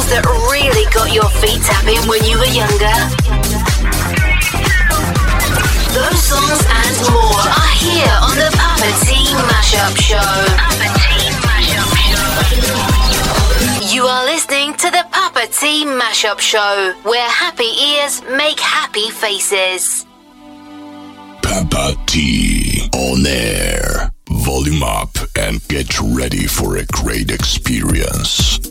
songs that really got your feet tapping when you were younger. Those songs and more are here on the Papa Mashup Show. You are listening to the Papa T Mashup Show, where happy ears make happy faces. Papa T on air. Volume up and get ready for a great experience.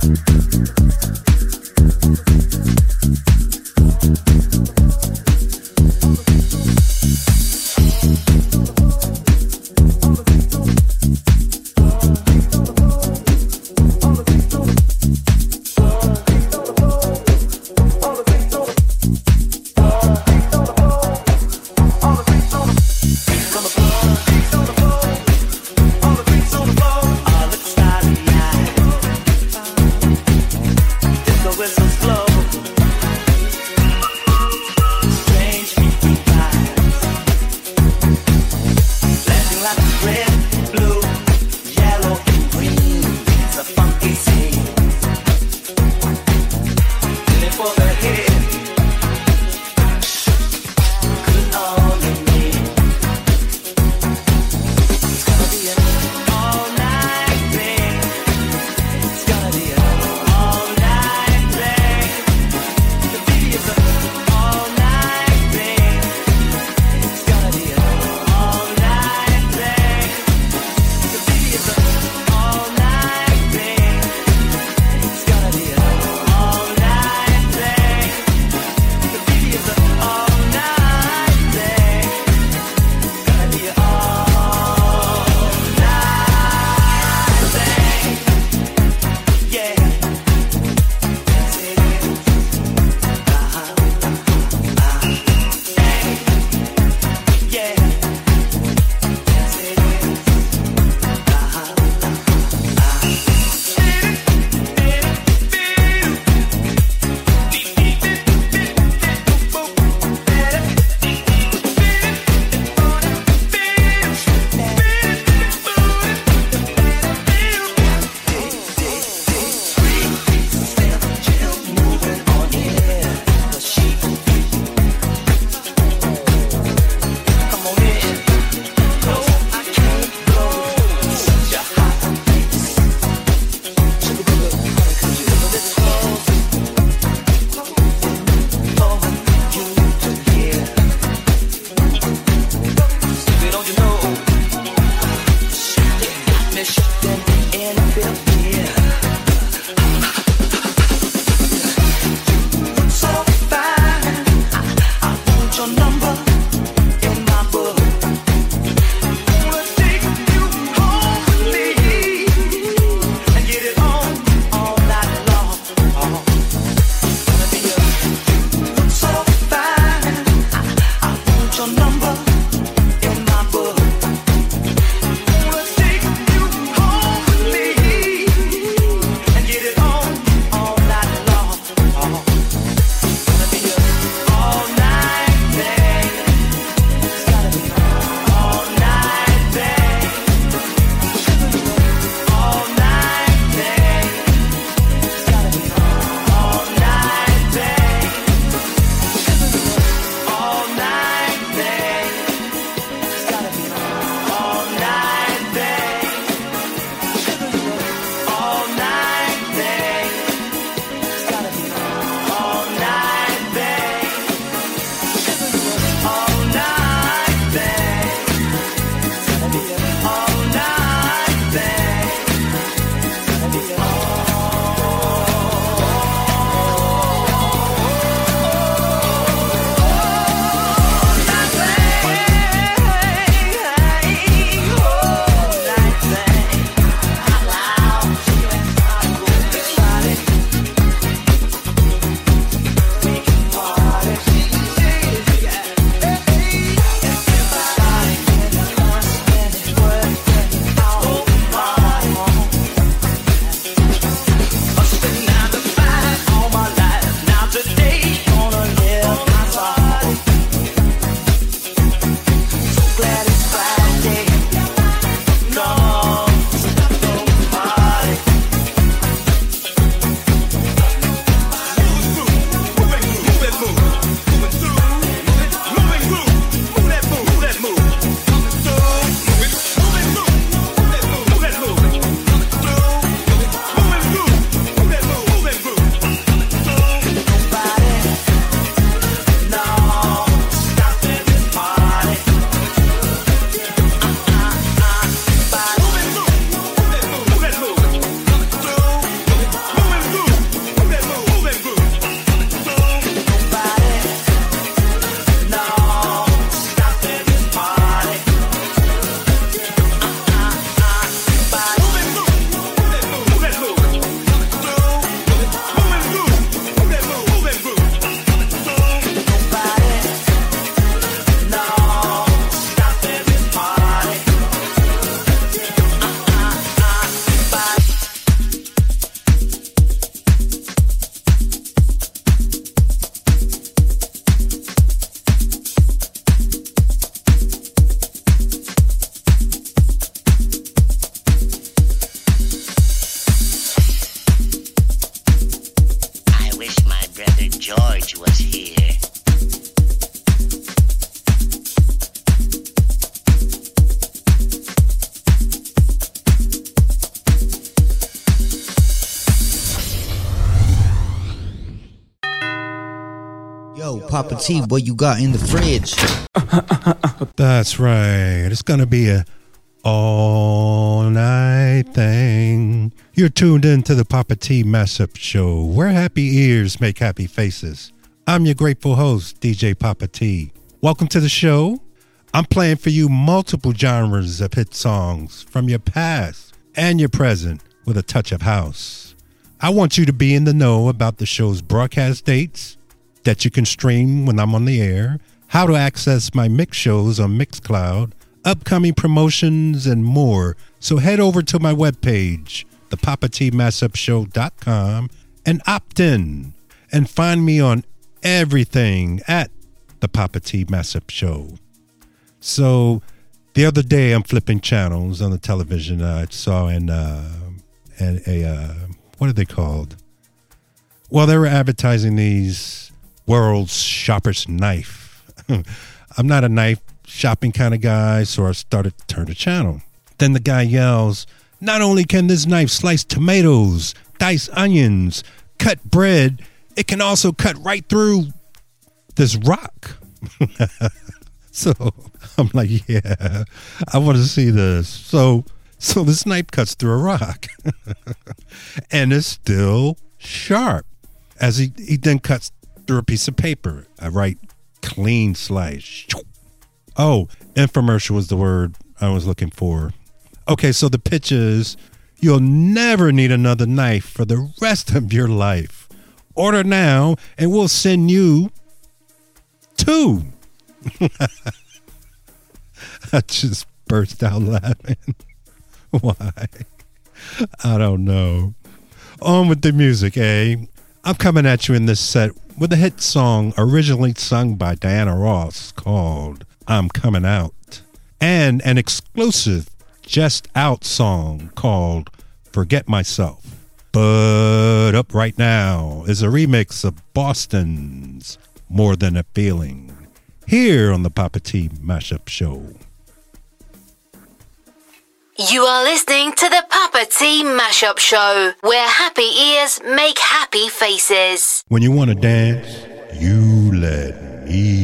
Thank T, what you got in the fridge? That's right. It's going to be a all night thing. You're tuned in to the Papa T Mashup Show, where happy ears make happy faces. I'm your grateful host, DJ Papa T. Welcome to the show. I'm playing for you multiple genres of hit songs from your past and your present with a touch of house. I want you to be in the know about the show's broadcast dates that you can stream when I'm on the air, how to access my mix shows on Mixcloud, upcoming promotions, and more. So head over to my webpage, thepapatmashupshow.com, and opt in and find me on everything at the Papa T Mashup Show. So the other day I'm flipping channels on the television. I saw an, uh, a, uh, what are they called? Well, they were advertising these world's sharpest knife. I'm not a knife shopping kind of guy, so I started to turn the channel. Then the guy yells, Not only can this knife slice tomatoes, dice onions, cut bread, it can also cut right through this rock. so I'm like, yeah, I want to see this. So so this knife cuts through a rock. and it's still sharp. As he, he then cuts through a piece of paper. I write clean slice. Oh, infomercial was the word I was looking for. Okay, so the pitch is you'll never need another knife for the rest of your life. Order now and we'll send you two. I just burst out laughing. Why? I don't know. On with the music, eh? I'm coming at you in this set with a hit song originally sung by Diana Ross called I'm Coming Out, and an exclusive just out song called Forget Myself. But up right now is a remix of Boston's More Than a Feeling here on the Papa T Mashup Show. You are listening to the Papa T Mashup Show, where happy ears make happy faces. When you want to dance, you let me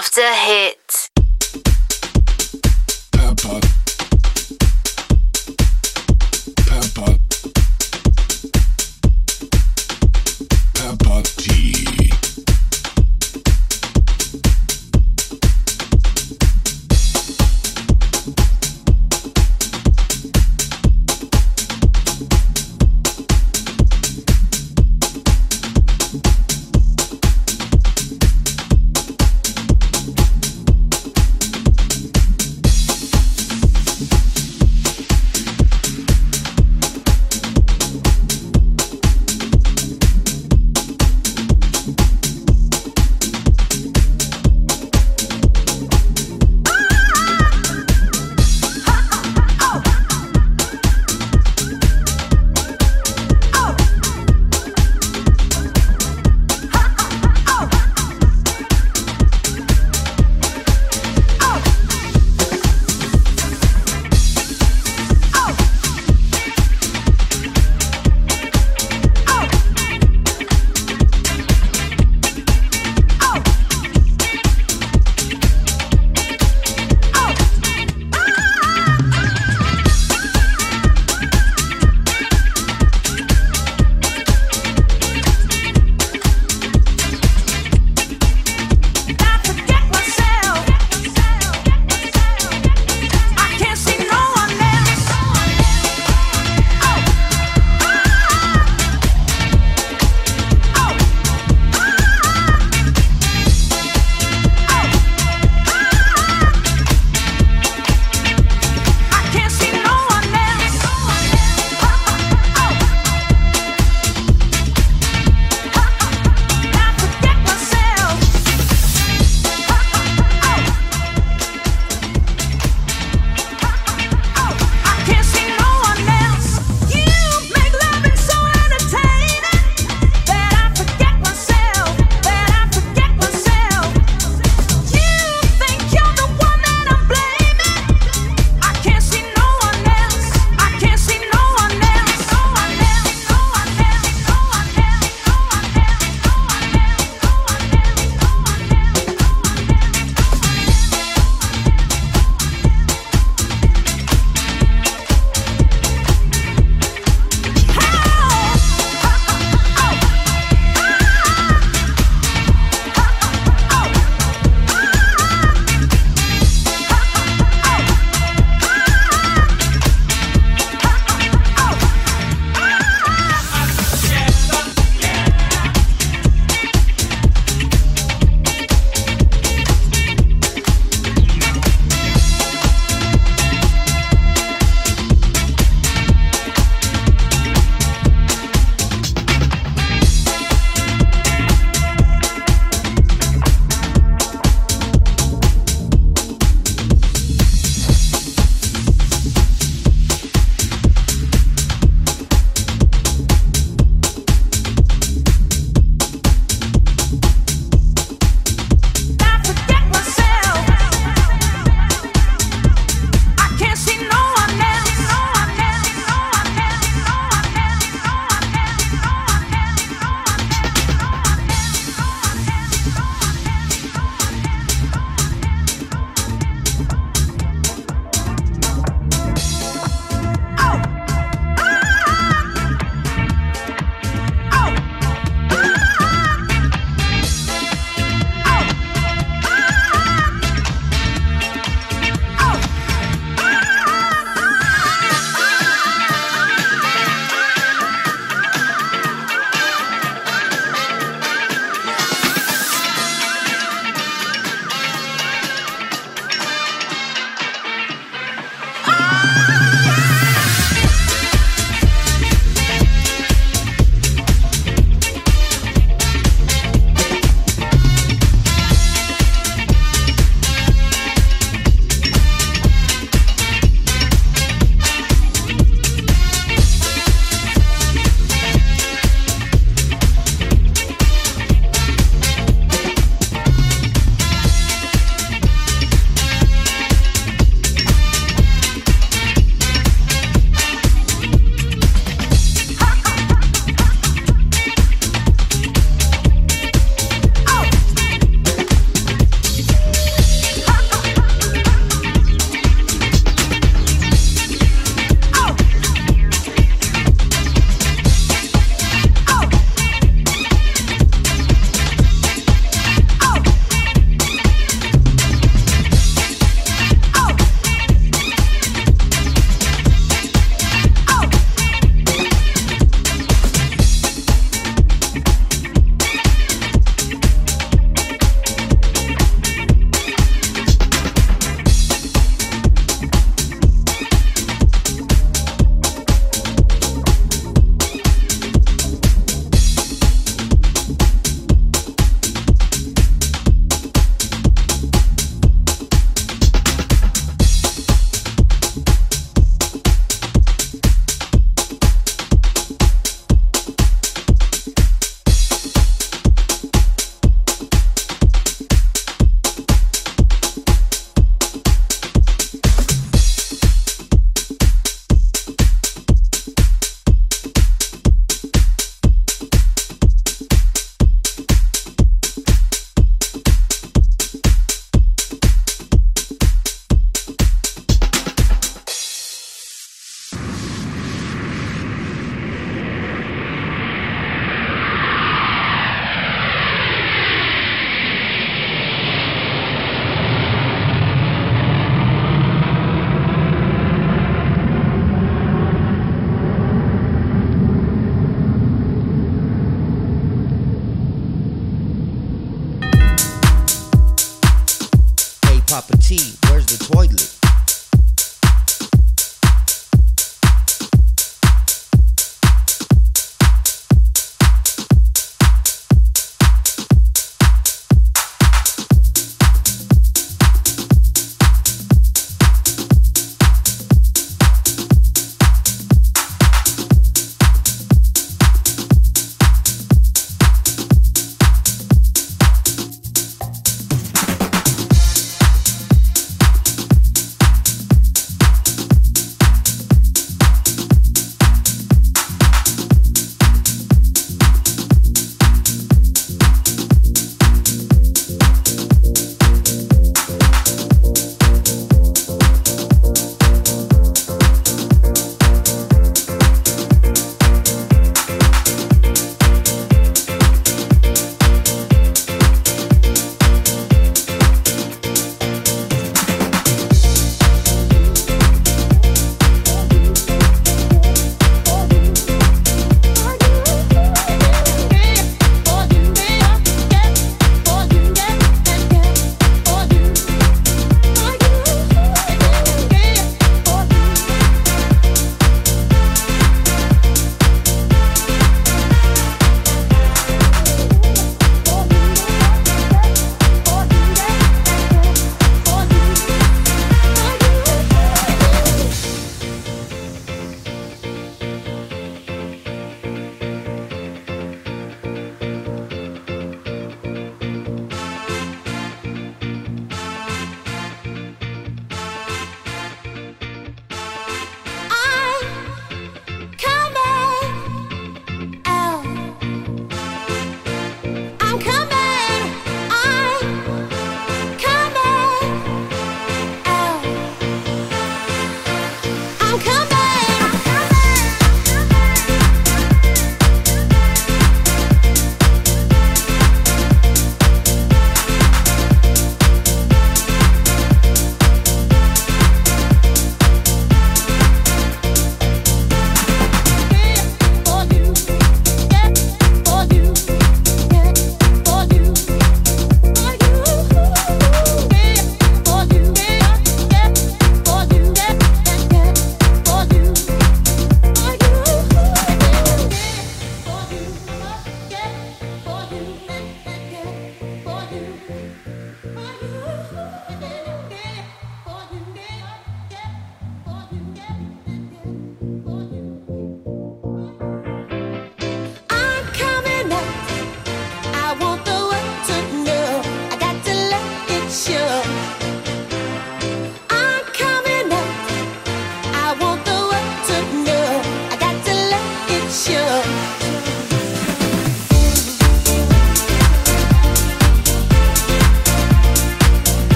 after hit.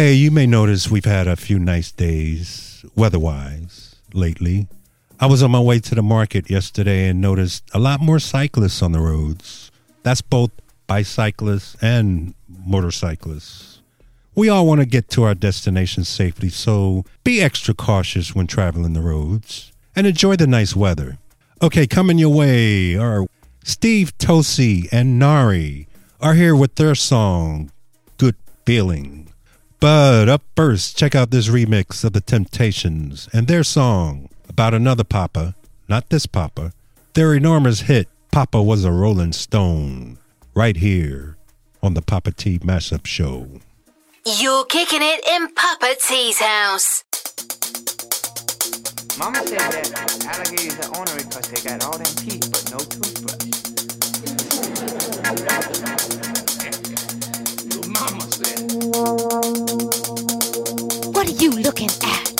Hey, you may notice we've had a few nice days weather-wise lately. I was on my way to the market yesterday and noticed a lot more cyclists on the roads. That's both bicyclists and motorcyclists. We all want to get to our destination safely, so be extra cautious when traveling the roads and enjoy the nice weather. Okay, coming your way are Steve Tosi and Nari are here with their song Good Feeling. But up first, check out this remix of The Temptations and their song about another Papa, not this Papa, their enormous hit, Papa Was a Rolling Stone, right here on the Papa T Mashup Show. You're kicking it in Papa T's house. Mama said that alligators are ornery because they got all them teeth but no toothbrush. What are you looking at?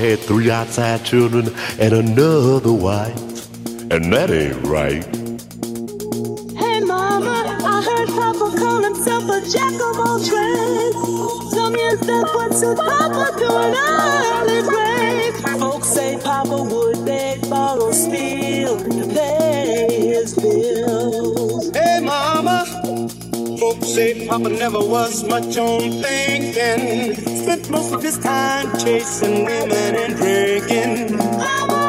Had three outside children and another wife. And that ain't right. Hey mama, I heard Papa call himself a jack of all trades. Some years back, what took Papa to an early grave? Folks say Papa would beg, borrow, steal to pay his bills. Hey, mama. Folks say Papa never was much on thinking. Most of his time chasing women and drinking.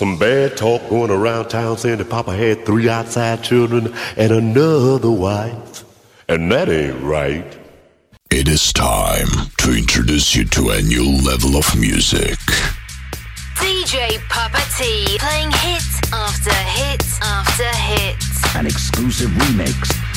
Some bad talk going around town saying that Papa had three outside children and another wife. And that ain't right. It is time to introduce you to a new level of music. DJ Papa T playing hit after hit after hit. An exclusive remix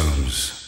Grace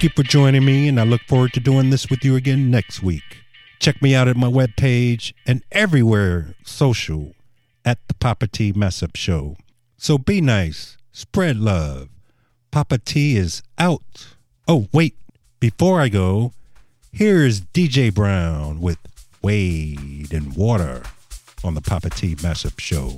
Thank you for joining me, and I look forward to doing this with you again next week. Check me out at my webpage and everywhere social at the Papa T Mashup Show. So be nice, spread love. Papa T is out. Oh, wait, before I go, here's DJ Brown with Wade In Water on the Papa T Mashup Show.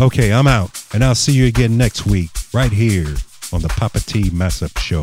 Okay, I'm out, and I'll see you again next week, right here on the Papa T Mashup Show.